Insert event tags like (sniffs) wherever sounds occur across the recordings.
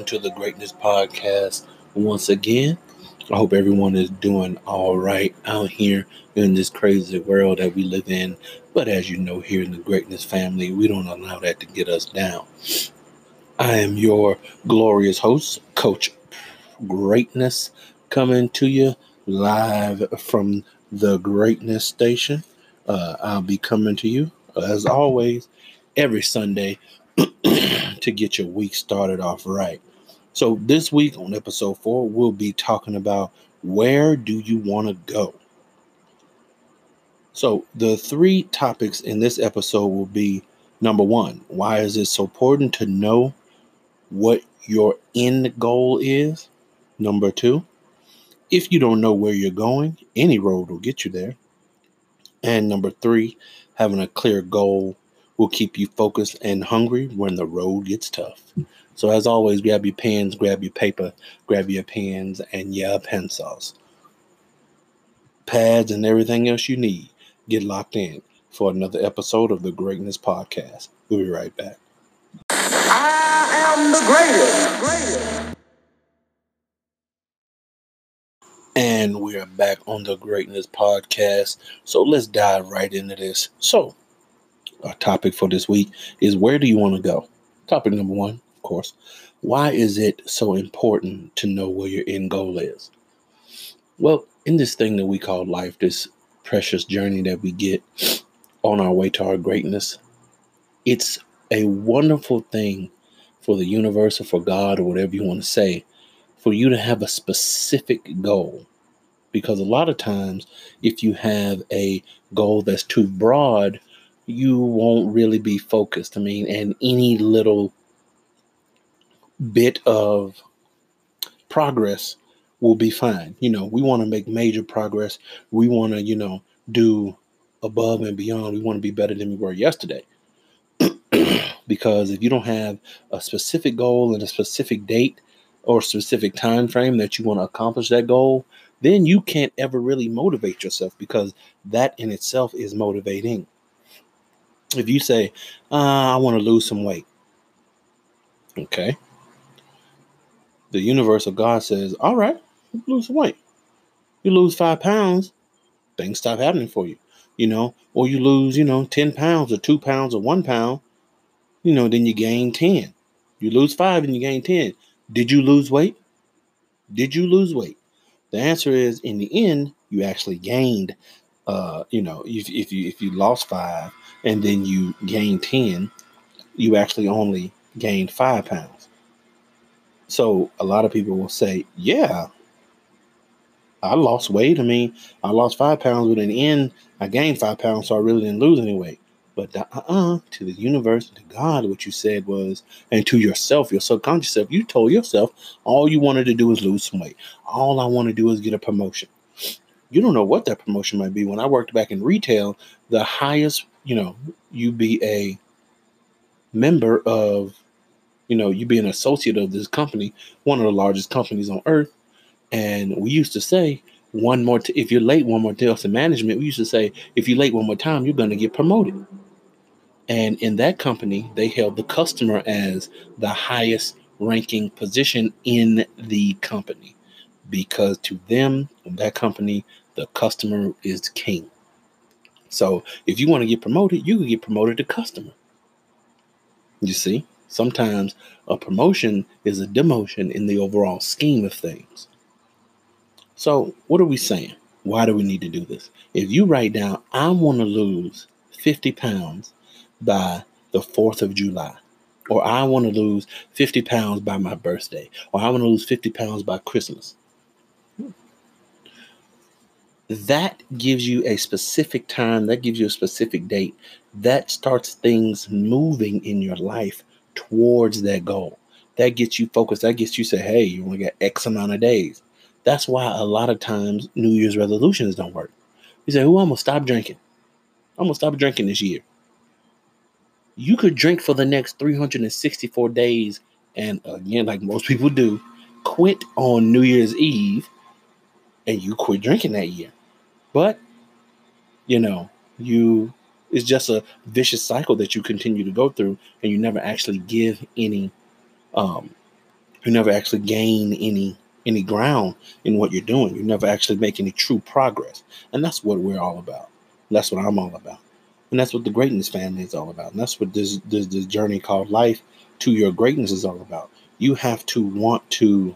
Welcome to the Greatness Podcast once again. I hope everyone is doing all right out here in this crazy world that we live in. But as you know, here in the Greatness family, we don't allow that to get us down. I am your glorious host, Coach Greatness, coming to you live from the Greatness Station. Uh, I'll be coming to you, as always, every Sunday (clears throat) to get your week started off right. So, this week on episode four, we'll be talking about where do you want to go? So, the three topics in this episode will be number one, why is it so important to know what your end goal is? Number two, if you don't know where you're going, any road will get you there. And number three, having a clear goal will keep you focused and hungry when the road gets tough. So, as always, grab your pens, grab your paper, grab your pens, and your pencils, pads, and everything else you need. Get locked in for another episode of the Greatness Podcast. We'll be right back. I am the greatest. greatest. And we are back on the Greatness Podcast. So let's dive right into this. So, our topic for this week is where do you want to go? Topic number one, of course. Why is it so important to know where your end goal is? Well, in this thing that we call life, this precious journey that we get on our way to our greatness, it's a wonderful thing for the universe or for God or whatever you want to say, for you to have a specific goal. Because a lot of times, if you have a goal that's too broad, you won't really be focused. I mean, and any little bit of progress will be fine. You know, we want to make major progress. We want to, you know, do above and beyond. We want to be better than we were yesterday. (clears throat) because if you don't have a specific goal and a specific date or specific time frame that you want to accomplish that goal, then you can't ever really motivate yourself because that in itself is motivating if you say, uh, I want to lose some weight, okay, the universe of God says, all right, lose weight. You lose five pounds, things stop happening for you, you know, or you lose, you know, 10 pounds or two pounds or one pound, you know, then you gain 10. You lose five and you gain 10. Did you lose weight? Did you lose weight? The answer is in the end, you actually gained. Uh, you know, if, if you if you lost five, and then you gain 10, you actually only gained five pounds. So a lot of people will say, yeah, I lost weight. I mean, I lost five pounds, but in the end, I gained five pounds, so I really didn't lose any weight. But uh uh to the universe, to God, what you said was, and to yourself, your subconscious self, you told yourself all you wanted to do is lose some weight. All I want to do is get a promotion. You don't know what that promotion might be. When I worked back in retail, the highest you know, you be a member of, you know, you be an associate of this company, one of the largest companies on earth. And we used to say, one more, t- if you're late one more time to management, we used to say, if you're late one more time, you're going to get promoted. And in that company, they held the customer as the highest ranking position in the company because to them, that company, the customer is king. So if you want to get promoted, you can get promoted to customer. You see, sometimes a promotion is a demotion in the overall scheme of things. So, what are we saying? Why do we need to do this? If you write down, I want to lose 50 pounds by the 4th of July, or I want to lose 50 pounds by my birthday, or I want to lose 50 pounds by Christmas, that gives you a specific time, that gives you a specific date, that starts things moving in your life towards that goal. That gets you focused. That gets you say, hey, you only got X amount of days. That's why a lot of times New Year's resolutions don't work. You say, oh, I'm gonna stop drinking. I'm gonna stop drinking this year. You could drink for the next 364 days, and again, like most people do, quit on New Year's Eve, and you quit drinking that year. But, you know, you it's just a vicious cycle that you continue to go through and you never actually give any um, you never actually gain any any ground in what you're doing. You never actually make any true progress, and that's what we're all about. That's what I'm all about, and that's what the greatness family is all about. And that's what this this, this journey called life to your greatness is all about. You have to want to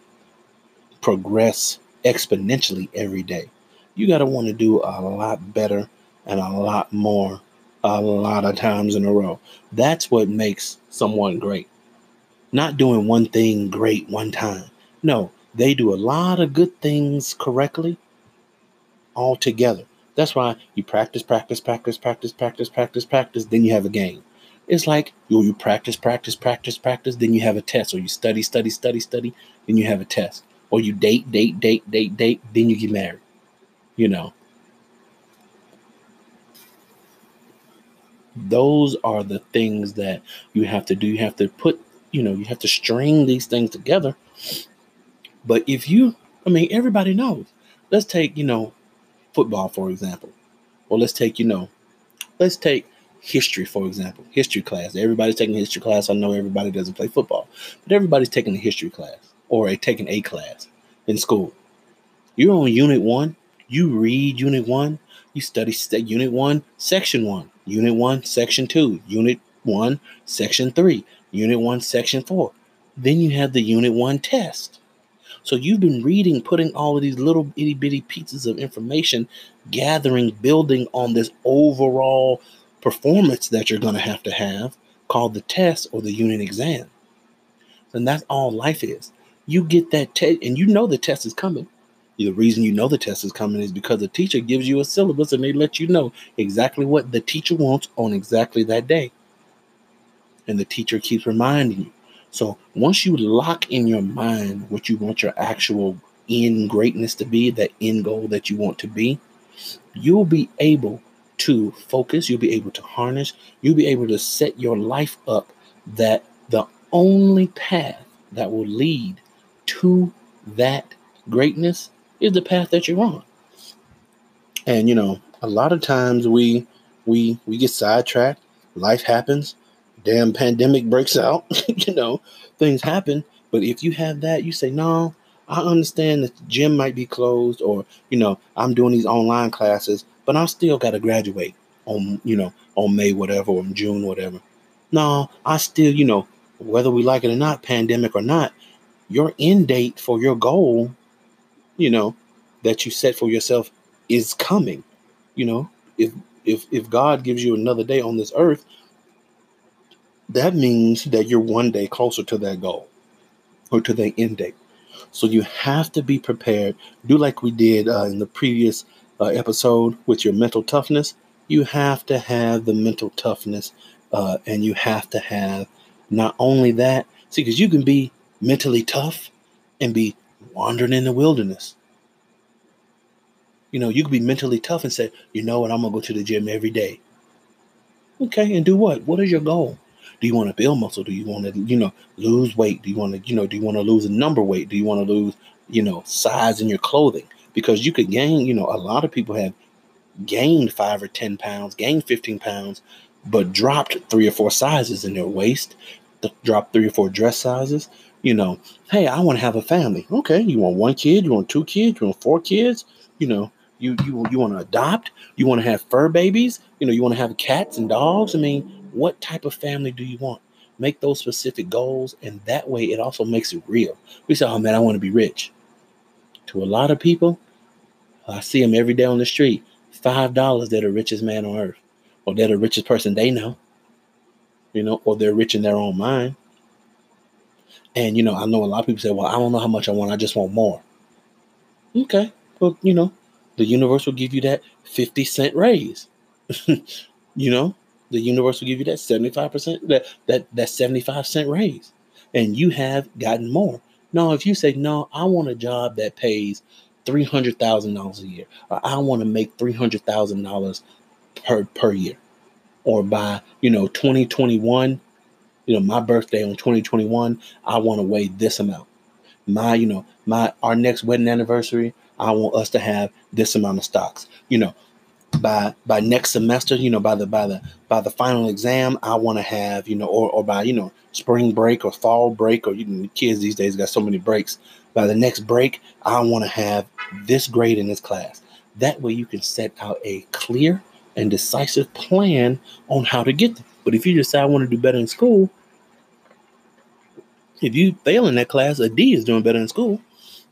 progress exponentially every day. You got to want to do a lot better and a lot more a lot of times in a row. That's what makes someone great. Not doing one thing great one time. No, they do a lot of good things correctly all together. That's why you practice, practice, practice, practice, practice, practice, practice, then you have a game. It's like you, you practice, practice, practice, practice, then you have a test, or you study, study, study, study, then you have a test, or you date, date, date, date, date, then you get married. You know, those are the things that you have to do. You have to put, you know, you have to string these things together. But if you, I mean, everybody knows. Let's take, you know, football, for example. Or let's take, you know, let's take history, for example. History class. Everybody's taking history class. I know everybody doesn't play football, but everybody's taking a history class or a taking a class in school. You're on unit one. You read unit one. You study unit one, section one. Unit 1, Section 2, Unit 1, Section 3, Unit 1, Section 4. Then you have the Unit 1 test. So you've been reading, putting all of these little itty bitty pieces of information, gathering, building on this overall performance that you're going to have to have called the test or the unit exam. And that's all life is. You get that test, and you know the test is coming. The reason you know the test is coming is because the teacher gives you a syllabus and they let you know exactly what the teacher wants on exactly that day. And the teacher keeps reminding you. So once you lock in your mind what you want your actual end greatness to be, that end goal that you want to be, you'll be able to focus, you'll be able to harness, you'll be able to set your life up that the only path that will lead to that greatness is the path that you're on. And you know, a lot of times we we we get sidetracked. Life happens. Damn pandemic breaks out. (laughs) you know, things happen. But if you have that, you say, no, I understand that the gym might be closed, or you know, I'm doing these online classes, but I still got to graduate on you know on May whatever or in June whatever. No, I still you know whether we like it or not, pandemic or not, your end date for your goal you know, that you set for yourself is coming. You know, if if if God gives you another day on this earth, that means that you're one day closer to that goal or to the end date. So you have to be prepared. Do like we did uh, in the previous uh, episode with your mental toughness. You have to have the mental toughness, uh, and you have to have not only that. See, because you can be mentally tough and be wandering in the wilderness. You know, you could be mentally tough and say, you know what, I'm gonna go to the gym every day. Okay, and do what? What is your goal? Do you want to build muscle? Do you want to, you know, lose weight? Do you want to, you know, do you want to lose a number weight? Do you want to lose, you know, size in your clothing? Because you could gain, you know, a lot of people have gained five or 10 pounds, gained 15 pounds, but dropped three or four sizes in their waist, dropped three or four dress sizes, you know, hey, I want to have a family. Okay, you want one kid, you want two kids, you want four kids, you know, you you you want to adopt, you want to have fur babies, you know, you want to have cats and dogs. I mean, what type of family do you want? Make those specific goals, and that way it also makes it real. We say, oh man, I want to be rich. To a lot of people, I see them every day on the street. Five dollars, they're the richest man on earth, or they're the richest person they know. You know, or they're rich in their own mind. And you know, I know a lot of people say, "Well, I don't know how much I want. I just want more." Okay, well, you know, the universe will give you that fifty cent raise. (laughs) you know, the universe will give you that seventy five percent that that that seventy five cent raise, and you have gotten more. Now, if you say, "No, I want a job that pays three hundred thousand dollars a year," or "I want to make three hundred thousand dollars per per year," or by you know twenty twenty one you know, my birthday on 2021, I want to weigh this amount. My, you know, my our next wedding anniversary, I want us to have this amount of stocks. You know, by by next semester, you know, by the by the by the final exam, I want to have, you know, or or by you know spring break or fall break, or you know, kids these days got so many breaks. By the next break, I want to have this grade in this class. That way, you can set out a clear and decisive plan on how to get there. But if you say I want to do better in school, if you fail in that class, a D is doing better in school.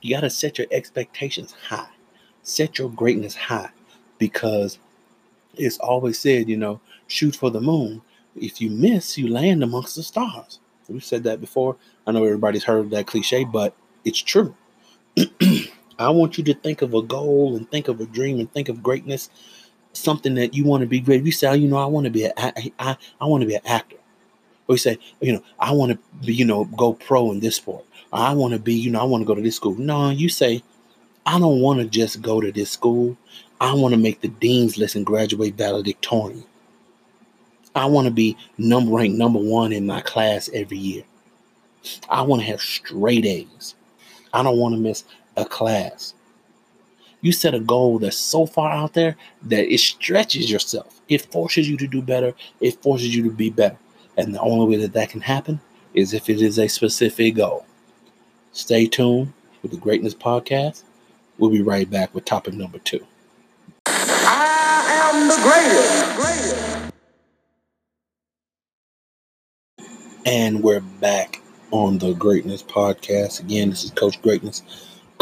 You got to set your expectations high, set your greatness high, because it's always said, you know, shoot for the moon. If you miss, you land amongst the stars. We've said that before. I know everybody's heard that cliche, but it's true. (clears throat) I want you to think of a goal and think of a dream and think of greatness, something that you want to be great. You say, oh, you know, I want to be a, I, I, I want to be an actor. Or you say, oh, you know, I want to be, you know, go pro in this sport. Or I want to be, you know, I want to go to this school. No, you say, I don't want to just go to this school. I want to make the dean's list and graduate valedictorian. I want to be number ranked number one in my class every year. I want to have straight A's. I don't want to miss a class. You set a goal that's so far out there that it stretches yourself. It forces you to do better. It forces you to be better. And the only way that that can happen is if it is a specific goal. Stay tuned with the Greatness Podcast. We'll be right back with topic number two. I am the greatest. greatest. And we're back on the Greatness Podcast. Again, this is Coach Greatness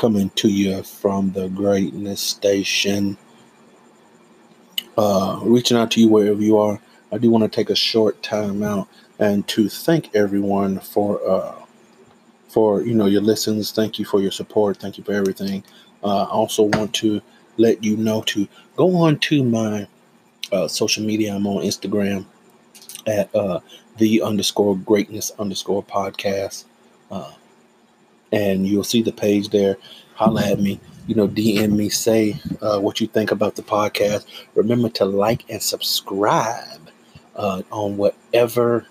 coming to you from the Greatness Station. Uh, reaching out to you wherever you are. I do want to take a short time out and to thank everyone for uh, for you know your listens. Thank you for your support. Thank you for everything. Uh, I also want to let you know to go on to my uh, social media. I'm on Instagram at uh, the underscore greatness underscore podcast. Uh, and you'll see the page there. Holla at me, you know, DM me, say uh, what you think about the podcast. Remember to like and subscribe uh, on whatever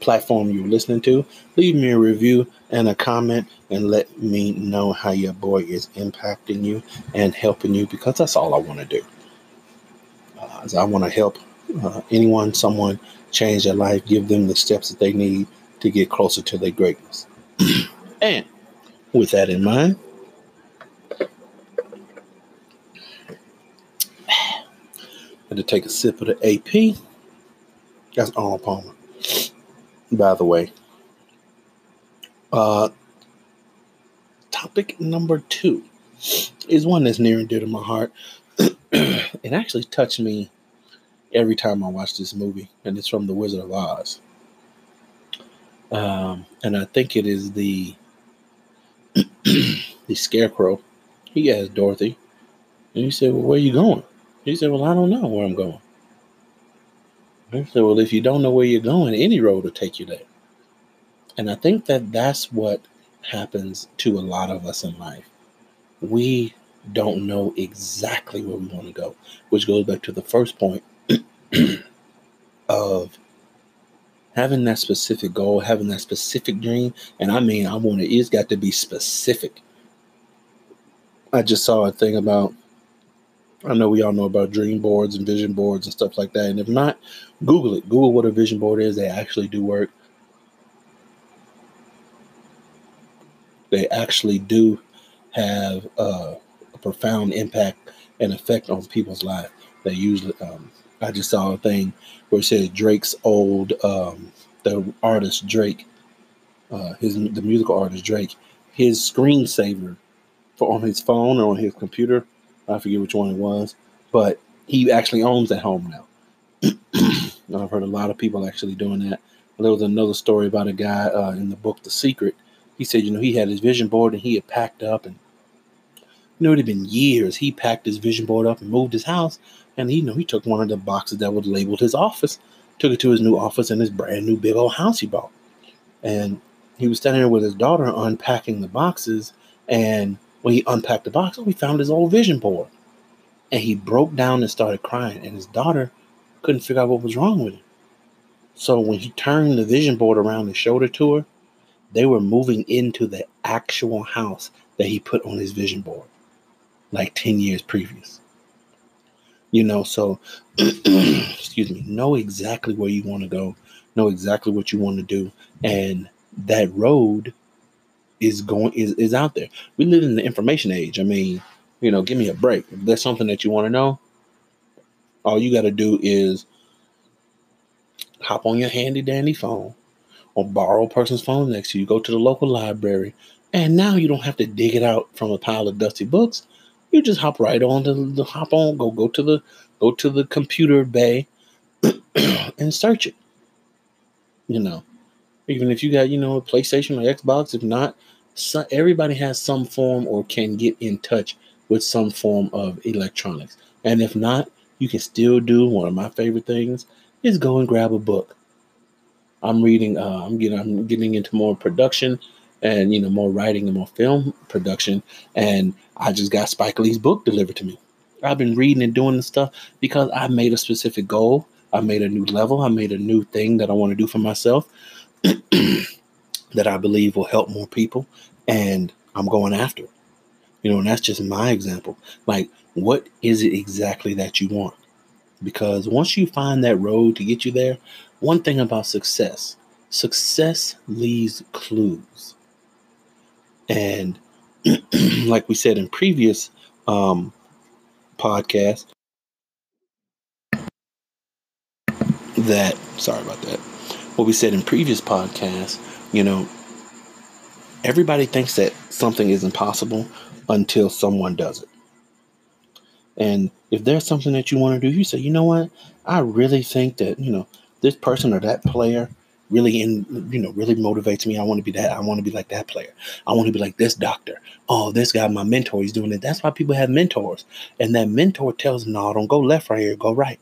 platform you're listening to. Leave me a review and a comment and let me know how your boy is impacting you and helping you because that's all I want to do. Uh, I want to help uh, anyone, someone change their life, give them the steps that they need to get closer to their greatness. (clears throat) and with that in mind, had to take a sip of the AP. That's Arnold Palmer, by the way. Uh, topic number two is one that's near and dear to my heart. (clears throat) it actually touched me every time I watch this movie, and it's from The Wizard of Oz. Um, and I think it is the the scarecrow. He asked Dorothy, and he said, "Well, where are you going?" He said, "Well, I don't know where I'm going." I said, "Well, if you don't know where you're going, any road will take you there." And I think that that's what happens to a lot of us in life. We don't know exactly where we want to go, which goes back to the first point (clears throat) of having that specific goal, having that specific dream. And I mean, I want it, it's got to be specific. I just saw a thing about, I know we all know about dream boards and vision boards and stuff like that. And if not, Google it. Google what a vision board is. They actually do work. They actually do have uh, a profound impact and effect on people's lives. They usually, um, I just saw a thing where it said Drake's old, um, the artist Drake, uh, his the musical artist Drake, his screensaver for on his phone or on his computer, I forget which one it was, but he actually owns that home now. (clears throat) I've heard a lot of people actually doing that. There was another story about a guy uh, in the book The Secret. He said, you know, he had his vision board and he had packed up and you know, it had been years. He packed his vision board up and moved his house. And he, you know, he took one of the boxes that was labeled his office, took it to his new office in his brand new big old house he bought. And he was standing there with his daughter unpacking the boxes. And when he unpacked the box, we found his old vision board. And he broke down and started crying. And his daughter couldn't figure out what was wrong with him. So when he turned the vision board around and showed it to her, they were moving into the actual house that he put on his vision board like 10 years previous. You know, so (clears throat) excuse me, know exactly where you want to go, know exactly what you want to do, and that road is going is, is out there. We live in the information age. I mean, you know, give me a break. If there's something that you want to know, all you got to do is hop on your handy dandy phone or borrow a person's phone next to you, go to the local library, and now you don't have to dig it out from a pile of dusty books. You just hop right on to the hop on, go go to the go to the computer bay (clears throat) and search it. You know, even if you got you know a PlayStation or Xbox, if not, so everybody has some form or can get in touch with some form of electronics. And if not, you can still do one of my favorite things is go and grab a book. I'm reading. Uh, I'm getting. I'm getting into more production, and you know more writing and more film production. And I just got Spike Lee's book delivered to me. I've been reading and doing this stuff because I made a specific goal. I made a new level. I made a new thing that I want to do for myself (clears throat) that I believe will help more people. And I'm going after it. You know, and that's just my example. Like, what is it exactly that you want? Because once you find that road to get you there, one thing about success success leaves clues. And (clears throat) like we said in previous um, podcasts, that, sorry about that, what we said in previous podcasts, you know, everybody thinks that something is impossible until someone does it. And if there's something that you want to do, you say, you know what? I really think that, you know, this person or that player really in you know really motivates me. I want to be that. I want to be like that player. I want to be like this doctor. Oh, this guy, my mentor, he's doing it. That's why people have mentors. And that mentor tells them, no, don't go left right here, go right.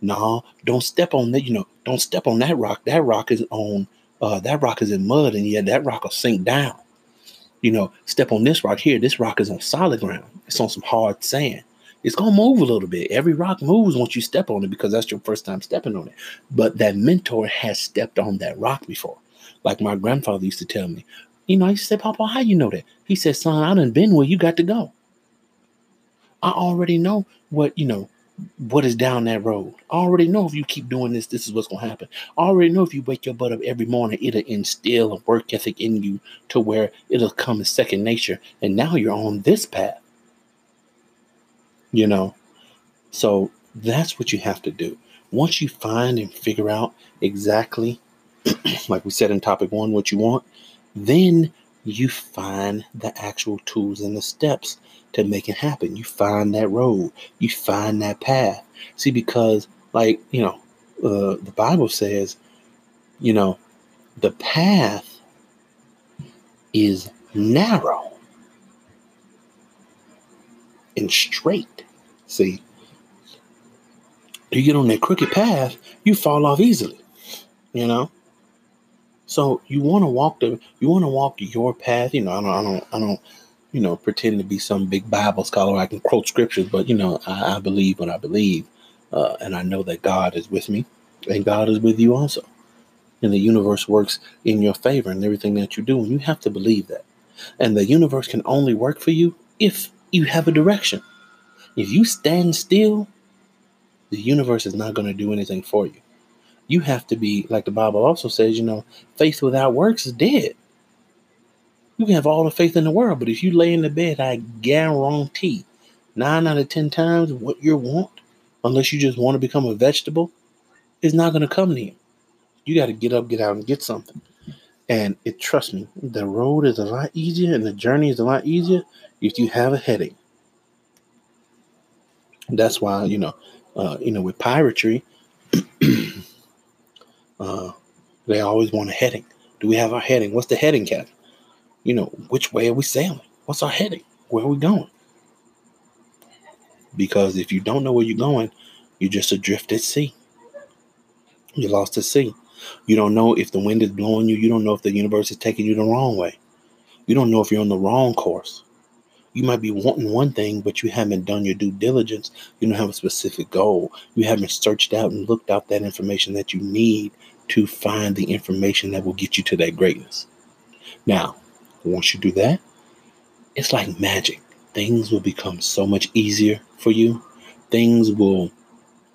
No, don't step on that, you know, don't step on that rock. That rock is on uh that rock is in mud and yeah, that rock will sink down. You know, step on this rock here. This rock is on solid ground. It's on some hard sand it's gonna move a little bit. Every rock moves once you step on it because that's your first time stepping on it. But that mentor has stepped on that rock before. Like my grandfather used to tell me, you know, I used to say, Papa, how you know that? He said, son, I done been where you got to go. I already know what, you know, what is down that road. I already know if you keep doing this, this is what's going to happen. I already know if you wake your butt up every morning, it'll instill a work ethic in you to where it'll come as second nature. And now you're on this path you know? So that's what you have to do. Once you find and figure out exactly (clears throat) like we said in topic one what you want then you find the actual tools and the steps to make it happen. You find that road. You find that path. See because like you know uh, the bible says you know the path is narrow and straight. See, you get on that crooked path, you fall off easily. You know. So you want to walk the you want to walk your path. You know, I don't, I don't, I don't, you know, pretend to be some big Bible scholar. I can quote scriptures, but you know, I, I believe what I believe, uh, and I know that God is with me, and God is with you also. And the universe works in your favor and everything that you do, and you have to believe that. And the universe can only work for you if you have a direction. If you stand still, the universe is not going to do anything for you. You have to be, like the Bible also says, you know, faith without works is dead. You can have all the faith in the world, but if you lay in the bed, I guarantee nine out of 10 times what you want, unless you just want to become a vegetable, is not going to come to you. You got to get up, get out, and get something. And it, trust me, the road is a lot easier and the journey is a lot easier if you have a headache. That's why you know, uh, you know, with piracy, (clears throat) uh, they always want a heading. Do we have our heading? What's the heading, Captain? You know, which way are we sailing? What's our heading? Where are we going? Because if you don't know where you're going, you're just adrift at sea. You're lost at sea. You don't know if the wind is blowing you. You don't know if the universe is taking you the wrong way. You don't know if you're on the wrong course. You might be wanting one thing, but you haven't done your due diligence. You don't have a specific goal. You haven't searched out and looked out that information that you need to find the information that will get you to that greatness. Now, once you do that, it's like magic. Things will become so much easier for you. things will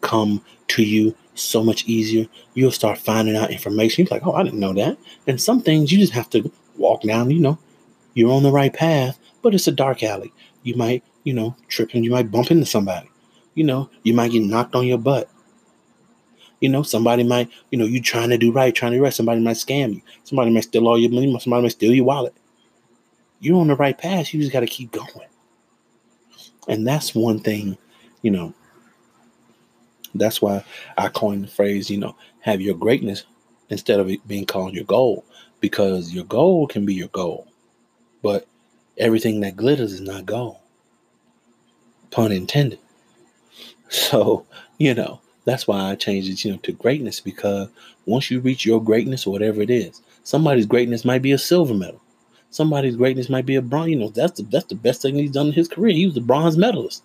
come to you so much easier. You'll start finding out information. You're like, oh, I didn't know that. And some things you just have to walk down, you know, you're on the right path, but it's a dark alley. You might, you know, trip and you might bump into somebody. You know, you might get knocked on your butt. You know, somebody might, you know, you trying to do right, trying to do right. Somebody might scam you. Somebody might steal all your money. Somebody might steal your wallet. You're on the right path. You just got to keep going. And that's one thing, you know, that's why I coined the phrase, you know, have your greatness instead of it being called your goal, because your goal can be your goal, but everything that glitters is not gold. Pun intended. (laughs) So, you know, that's why I changed it, you know, to greatness because once you reach your greatness or whatever it is, somebody's greatness might be a silver medal. Somebody's greatness might be a bronze. You know, that's the that's the best thing he's done in his career. He was a bronze medalist.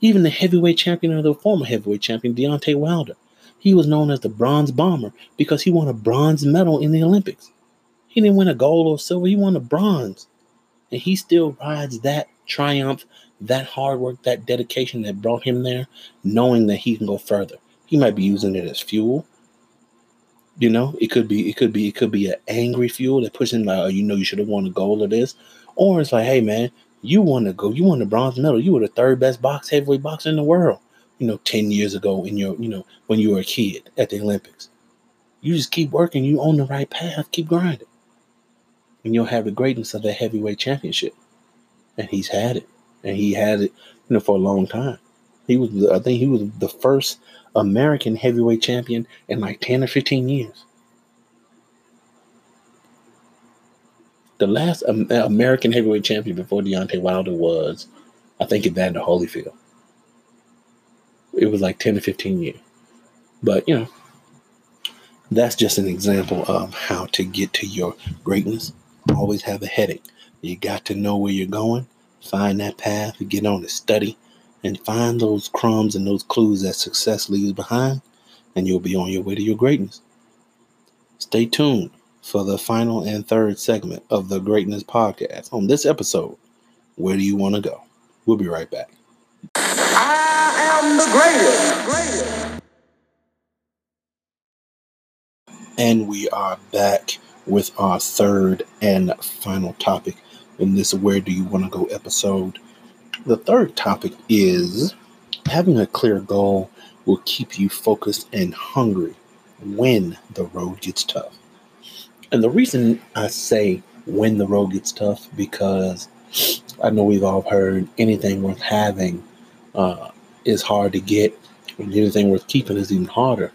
Even the heavyweight champion or the former heavyweight champion, Deontay Wilder, he was known as the bronze bomber because he won a bronze medal in the Olympics. He didn't win a gold or silver, he won a bronze. And he still rides that triumph that hard work, that dedication that brought him there, knowing that he can go further. He might be using it as fuel. You know, it could be, it could be, it could be an angry fuel that pushes him like, oh, you know, you should have won a gold or this. Or it's like, hey man, you won the gold, you won the bronze medal. You were the third best box heavyweight boxer in the world. You know, ten years ago in your, you know, when you were a kid at the Olympics. You just keep working. You on the right path. Keep grinding, and you'll have the greatness of the heavyweight championship. And he's had it and he had it, you know, for a long time. He was, I think, he was the first American heavyweight champion in like ten or fifteen years. The last American heavyweight champion before Deontay Wilder was, I think, Evander Holyfield. It was like ten to fifteen years, but you know, that's just an example of how to get to your greatness. Always have a headache. You got to know where you're going Find that path, get on to study, and find those crumbs and those clues that success leaves behind, and you'll be on your way to your greatness. Stay tuned for the final and third segment of the Greatness Podcast. On this episode, Where Do You Want to Go? We'll be right back. I am the greatest. And we are back with our third and final topic in this Where Do You Want to Go episode. The third topic is having a clear goal will keep you focused and hungry when the road gets tough. And the reason I say when the road gets tough, because I know we've all heard anything worth having uh, is hard to get, and anything worth keeping is even harder.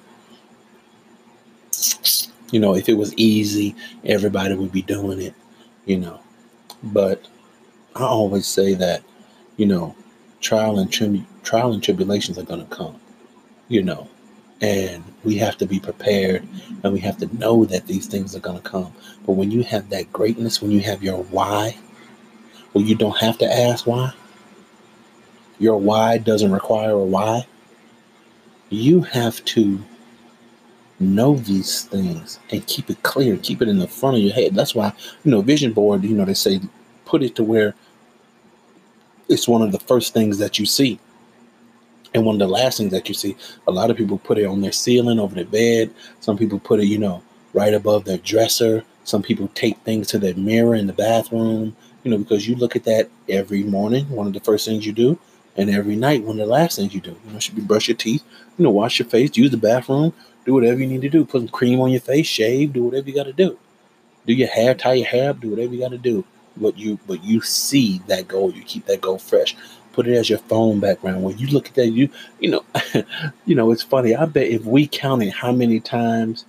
You know, if it was easy, everybody would be doing it, you know. But I always say that, you know, trial and tri- trial and tribulations are going to come, you know, and we have to be prepared and we have to know that these things are going to come. But when you have that greatness, when you have your why, well, you don't have to ask why. Your why doesn't require a why. You have to know these things and keep it clear, keep it in the front of your head. That's why, you know, vision board, you know, they say put it to where it's one of the first things that you see. And one of the last things that you see, a lot of people put it on their ceiling, over their bed. Some people put it, you know, right above their dresser. Some people take things to their mirror in the bathroom, you know, because you look at that every morning, one of the first things you do, and every night, one of the last things you do. You know, should be brush your teeth, you know, wash your face, use the bathroom, do whatever you need to do. Put some cream on your face, shave, do whatever you got to do. Do your hair, tie your hair up, do whatever you got to do. But you, but you see that goal, you keep that goal fresh. Put it as your phone background. When you look at that, you, you know, (laughs) you know, it's funny. I bet if we counted how many times,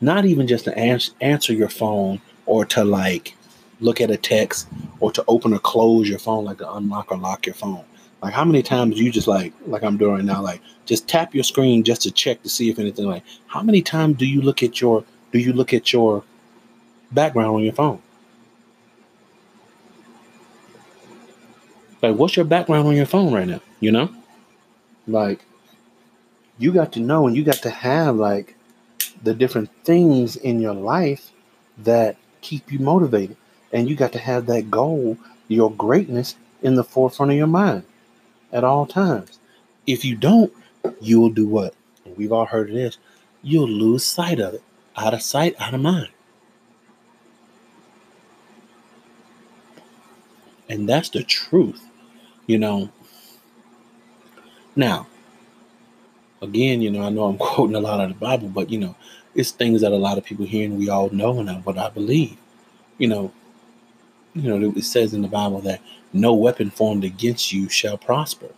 not even just to answer, answer your phone or to like look at a text or to open or close your phone, like to unlock or lock your phone. Like how many times you just like like I'm doing right now, like just tap your screen just to check to see if anything like how many times do you look at your do you look at your background on your phone? Like what's your background on your phone right now? You know? Like you got to know and you got to have like the different things in your life that keep you motivated. And you got to have that goal, your greatness in the forefront of your mind at all times. If you don't, you'll do what? We've all heard of this. You'll lose sight of it. Out of sight, out of mind. And that's the truth, you know. Now, again, you know, I know I'm (laughs) quoting a lot of the Bible, but you know, it's things that a lot of people hear and we all know and what I believe. You know, you know, it says in the Bible that no weapon formed against you shall prosper.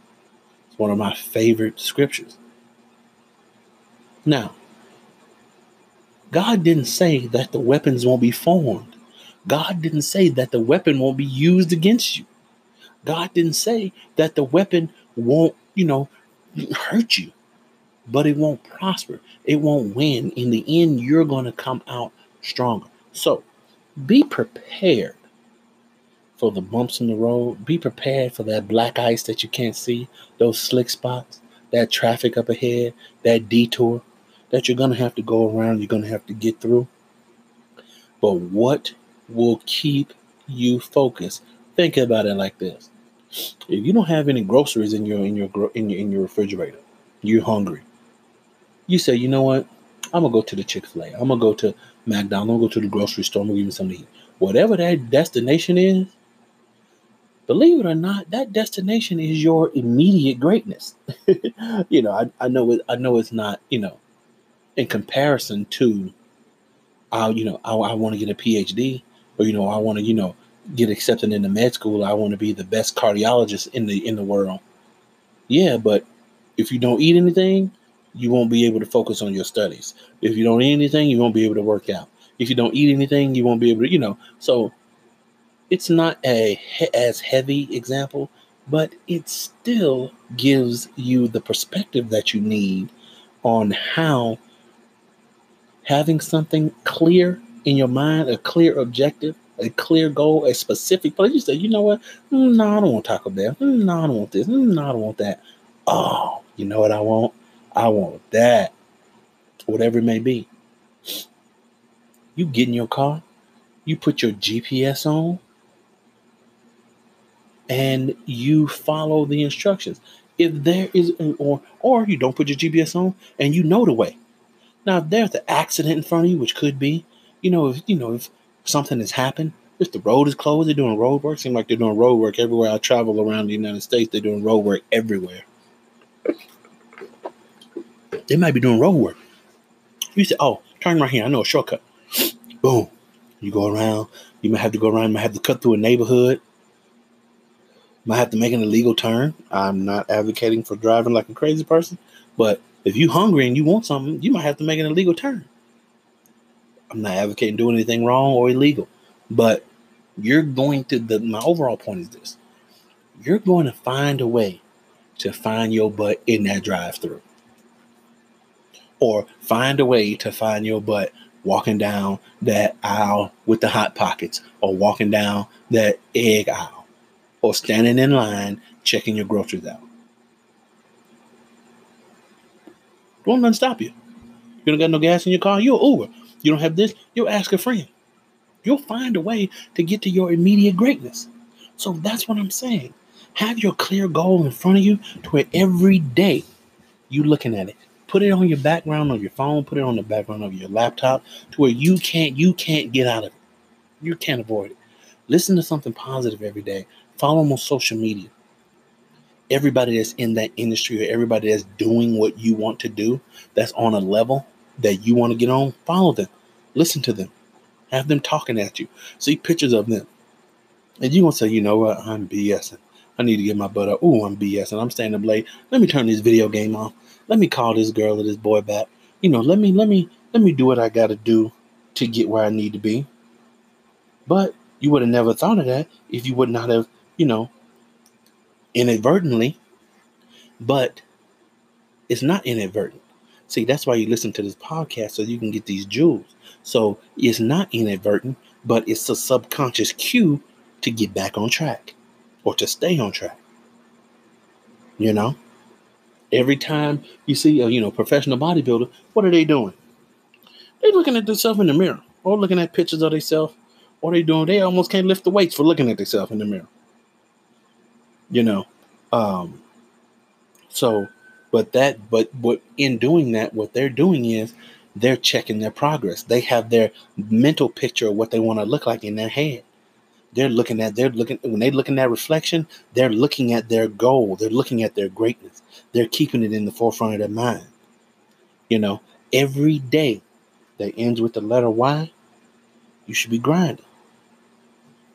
It's one of my favorite scriptures. Now, God didn't say that the weapons won't be formed. God didn't say that the weapon won't be used against you. God didn't say that the weapon won't, you know, hurt you, but it won't prosper. It won't win. In the end, you're going to come out stronger. So be prepared for the bumps in the road. Be prepared for that black ice that you can't see, those slick spots, that traffic up ahead, that detour that you're going to have to go around, you're going to have to get through. But what will keep you focused? Think about it like this. If you don't have any groceries in your in your in your in your refrigerator, you're hungry. You say, you know what? I'm gonna go to the Chick Fil A. I'm gonna go to McDonald's. I'm gonna go to the grocery store. I'm gonna give me something to eat. Whatever that destination is, believe it or not, that destination is your immediate greatness. (laughs) you know, I, I know it, I know it's not, you know, in comparison to I, you know, I, I want to get a PhD, or you know, I want to, you know, get accepted into med school. I want to be the best cardiologist in the in the world. Yeah, but if you don't eat anything, you won't be able to focus on your studies. If you don't eat anything, you won't be able to work out. If you don't eat anything, you won't be able to, you know. So it's not a as heavy example, but it still gives you the perspective that you need on how having something clear in your mind, a clear objective, a clear goal, a specific place. You say, you know what? Mm, no, I don't want Taco Bell. Mm, no, I don't want this. Mm, no, I don't want that. Oh, you know what I want? I want that. Whatever it may be. You get in your car, you put your GPS on, and you follow the instructions. If there is, or or you don't put your GPS on and you know the way. Now, if there's an accident in front of you, which could be, you know, if you know if something has happened, if the road is closed, they're doing road work. Seems like they're doing road work everywhere I travel around the United States. They're doing road work everywhere. They might be doing road work. You say, "Oh, turn right here. I know a shortcut." (sniffs) Boom. You go around. You might have to go around. You might have to cut through a neighborhood might have to make an illegal turn. I'm not advocating for driving like a crazy person, but if you're hungry and you want something, you might have to make an illegal turn. I'm not advocating doing anything wrong or illegal, but you're going to the my overall point is this. You're going to find a way to find your butt in that drive-through. Or find a way to find your butt walking down that aisle with the hot pockets or walking down that egg aisle or standing in line checking your groceries out. Don't let stop you. You don't got no gas in your car, you're Uber. You don't have this, you'll ask a friend. You'll find a way to get to your immediate greatness. So that's what I'm saying. Have your clear goal in front of you to where every day you looking at it. Put it on your background of your phone, put it on the background of your laptop to where you can't you can't get out of it. You can't avoid it. Listen to something positive every day. Follow them on social media. Everybody that's in that industry or everybody that's doing what you want to do, that's on a level that you want to get on, follow them. Listen to them. Have them talking at you. See pictures of them. And you're going to say, you know what? I'm BSing. I need to get my butt up. Ooh, I'm BSing. I'm staying up late. Let me turn this video game off. Let me call this girl or this boy back. You know, let me, let me, let me do what I got to do to get where I need to be. But you would have never thought of that if you would not have you know, inadvertently, but it's not inadvertent. See, that's why you listen to this podcast so you can get these jewels. So it's not inadvertent, but it's a subconscious cue to get back on track or to stay on track. You know, every time you see a you know professional bodybuilder, what are they doing? They're looking at themselves in the mirror or looking at pictures of themselves. What are they doing? They almost can't lift the weights for looking at themselves in the mirror you know um so But that, but what in doing that, what they're doing is they're checking their progress. They have their mental picture of what they want to look like in their head. They're looking at, they're looking, when they look in that reflection, they're looking at their goal. They're looking at their greatness. They're keeping it in the forefront of their mind. You know, every day that ends with the letter Y, you should be grinding.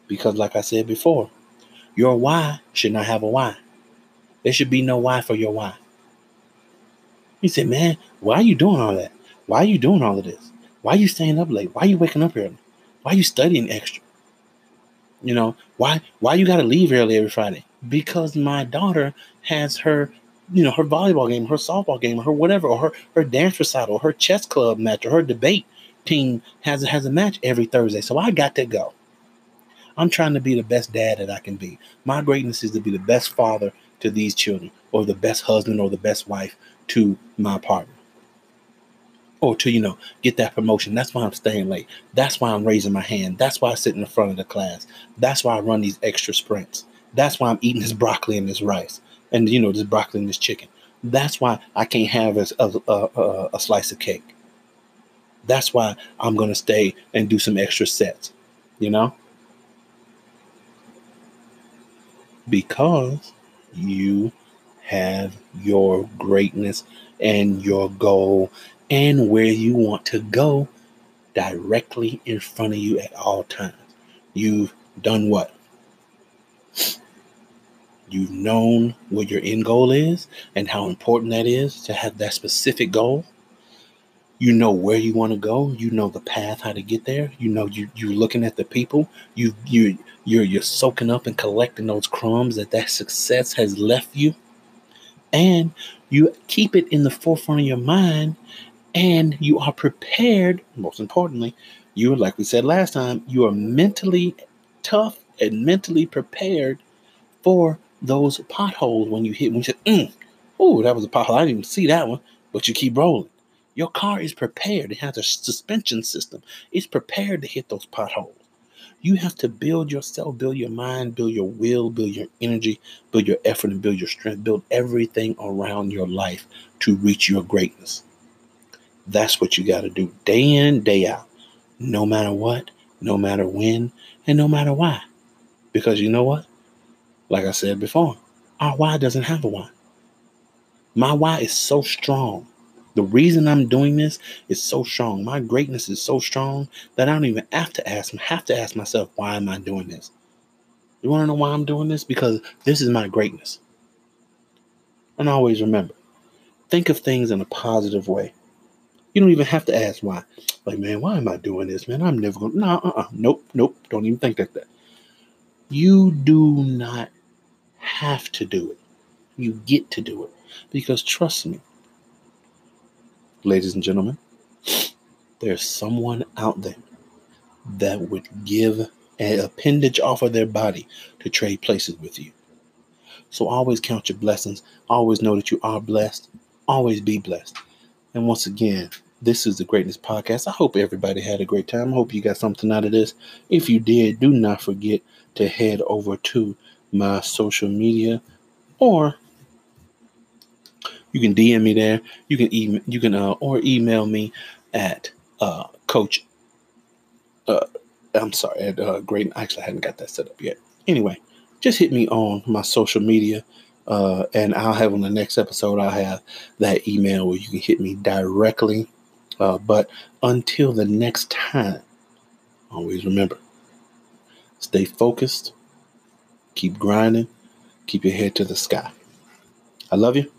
Because, like I said before, your why should not have a why. There should be no why for your why. He said, Man, why are you doing all that? Why are you doing all of this? Why are you staying up late? Why are you waking up early? Why are you studying extra? You know, why why you gotta leave early every Friday? Because my daughter has her, you know, her volleyball game, her softball game, her whatever, or her, her dance recital, her chess club match, or her debate team has has a match every Thursday. So I got to go. I'm trying to be the best dad that I can be. My greatness is to be the best father to these children, or the best husband, or the best wife to my partner. Or to, you know, get that promotion. That's why I'm staying late. That's why I'm raising my hand. That's why I sit in the front of the class. That's why I run these extra sprints. That's why I'm eating this broccoli and this rice. And, you know, this broccoli and this chicken. That's why I can't have a, a, a, a slice of cake. That's why I'm going to stay and do some extra sets, you know? Because you have your greatness and your goal and where you want to go directly in front of you at all times. You've done what? You've known what your end goal is and how important that is to have that specific goal. You know where you want to go. You know the path how to get there. You know you you're looking at the people. You you you're you're soaking up and collecting those crumbs that that success has left you, and you keep it in the forefront of your mind, and you are prepared. Most importantly, you are like we said last time. You are mentally tough and mentally prepared for those potholes when you hit. When you say, mm, "Oh, that was a pothole," I didn't even see that one, but you keep rolling. Your car is prepared. It has a suspension system. It's prepared to hit those potholes. You have to build yourself, build your mind, build your will, build your energy, build your effort, and build your strength. Build everything around your life to reach your greatness. That's what you got to do day in, day out, no matter what, no matter when, and no matter why. Because you know what? Like I said before, our why doesn't have a why. My why is so strong the reason I'm doing this is so strong. My greatness is so strong that I don't even have to ask have to ask myself, why am I doing this? You want to know why I'm doing this? Because this is my greatness. And always remember, think of things in a positive way. You don't even have to ask why. Like, man, why am I doing this, man? I'm never gonna. No, uh, uh nope, nope. Don't even think like that. You do not have to do it. You get to do it because trust me, ladies and gentlemen, there's someone out there that would give an appendage off of their body to trade places with you. So always count your blessings. Always know that you are blessed. Always be blessed. And once again, this is the Greatness Podcast. I hope everybody had a great time. I hope you got something out of this. If you did, do not forget to head over to my social media or you can DM me there. You can email, you can uh, or email me at uh, Coach. Uh, I'm sorry, at uh, Great. Actually, I hadn't got that set up yet. Anyway, just hit me on my social media, uh, and I'll have on the next episode. I'll have that email where you can hit me directly. Uh, but until the next time, always remember: stay focused, keep grinding, keep your head to the sky. I love you.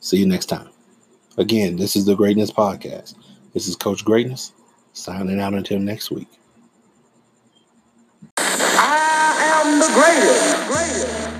See you next time. Again, this is the Greatness Podcast. This is Coach Greatness signing out until next week. I am the greatest. greatest.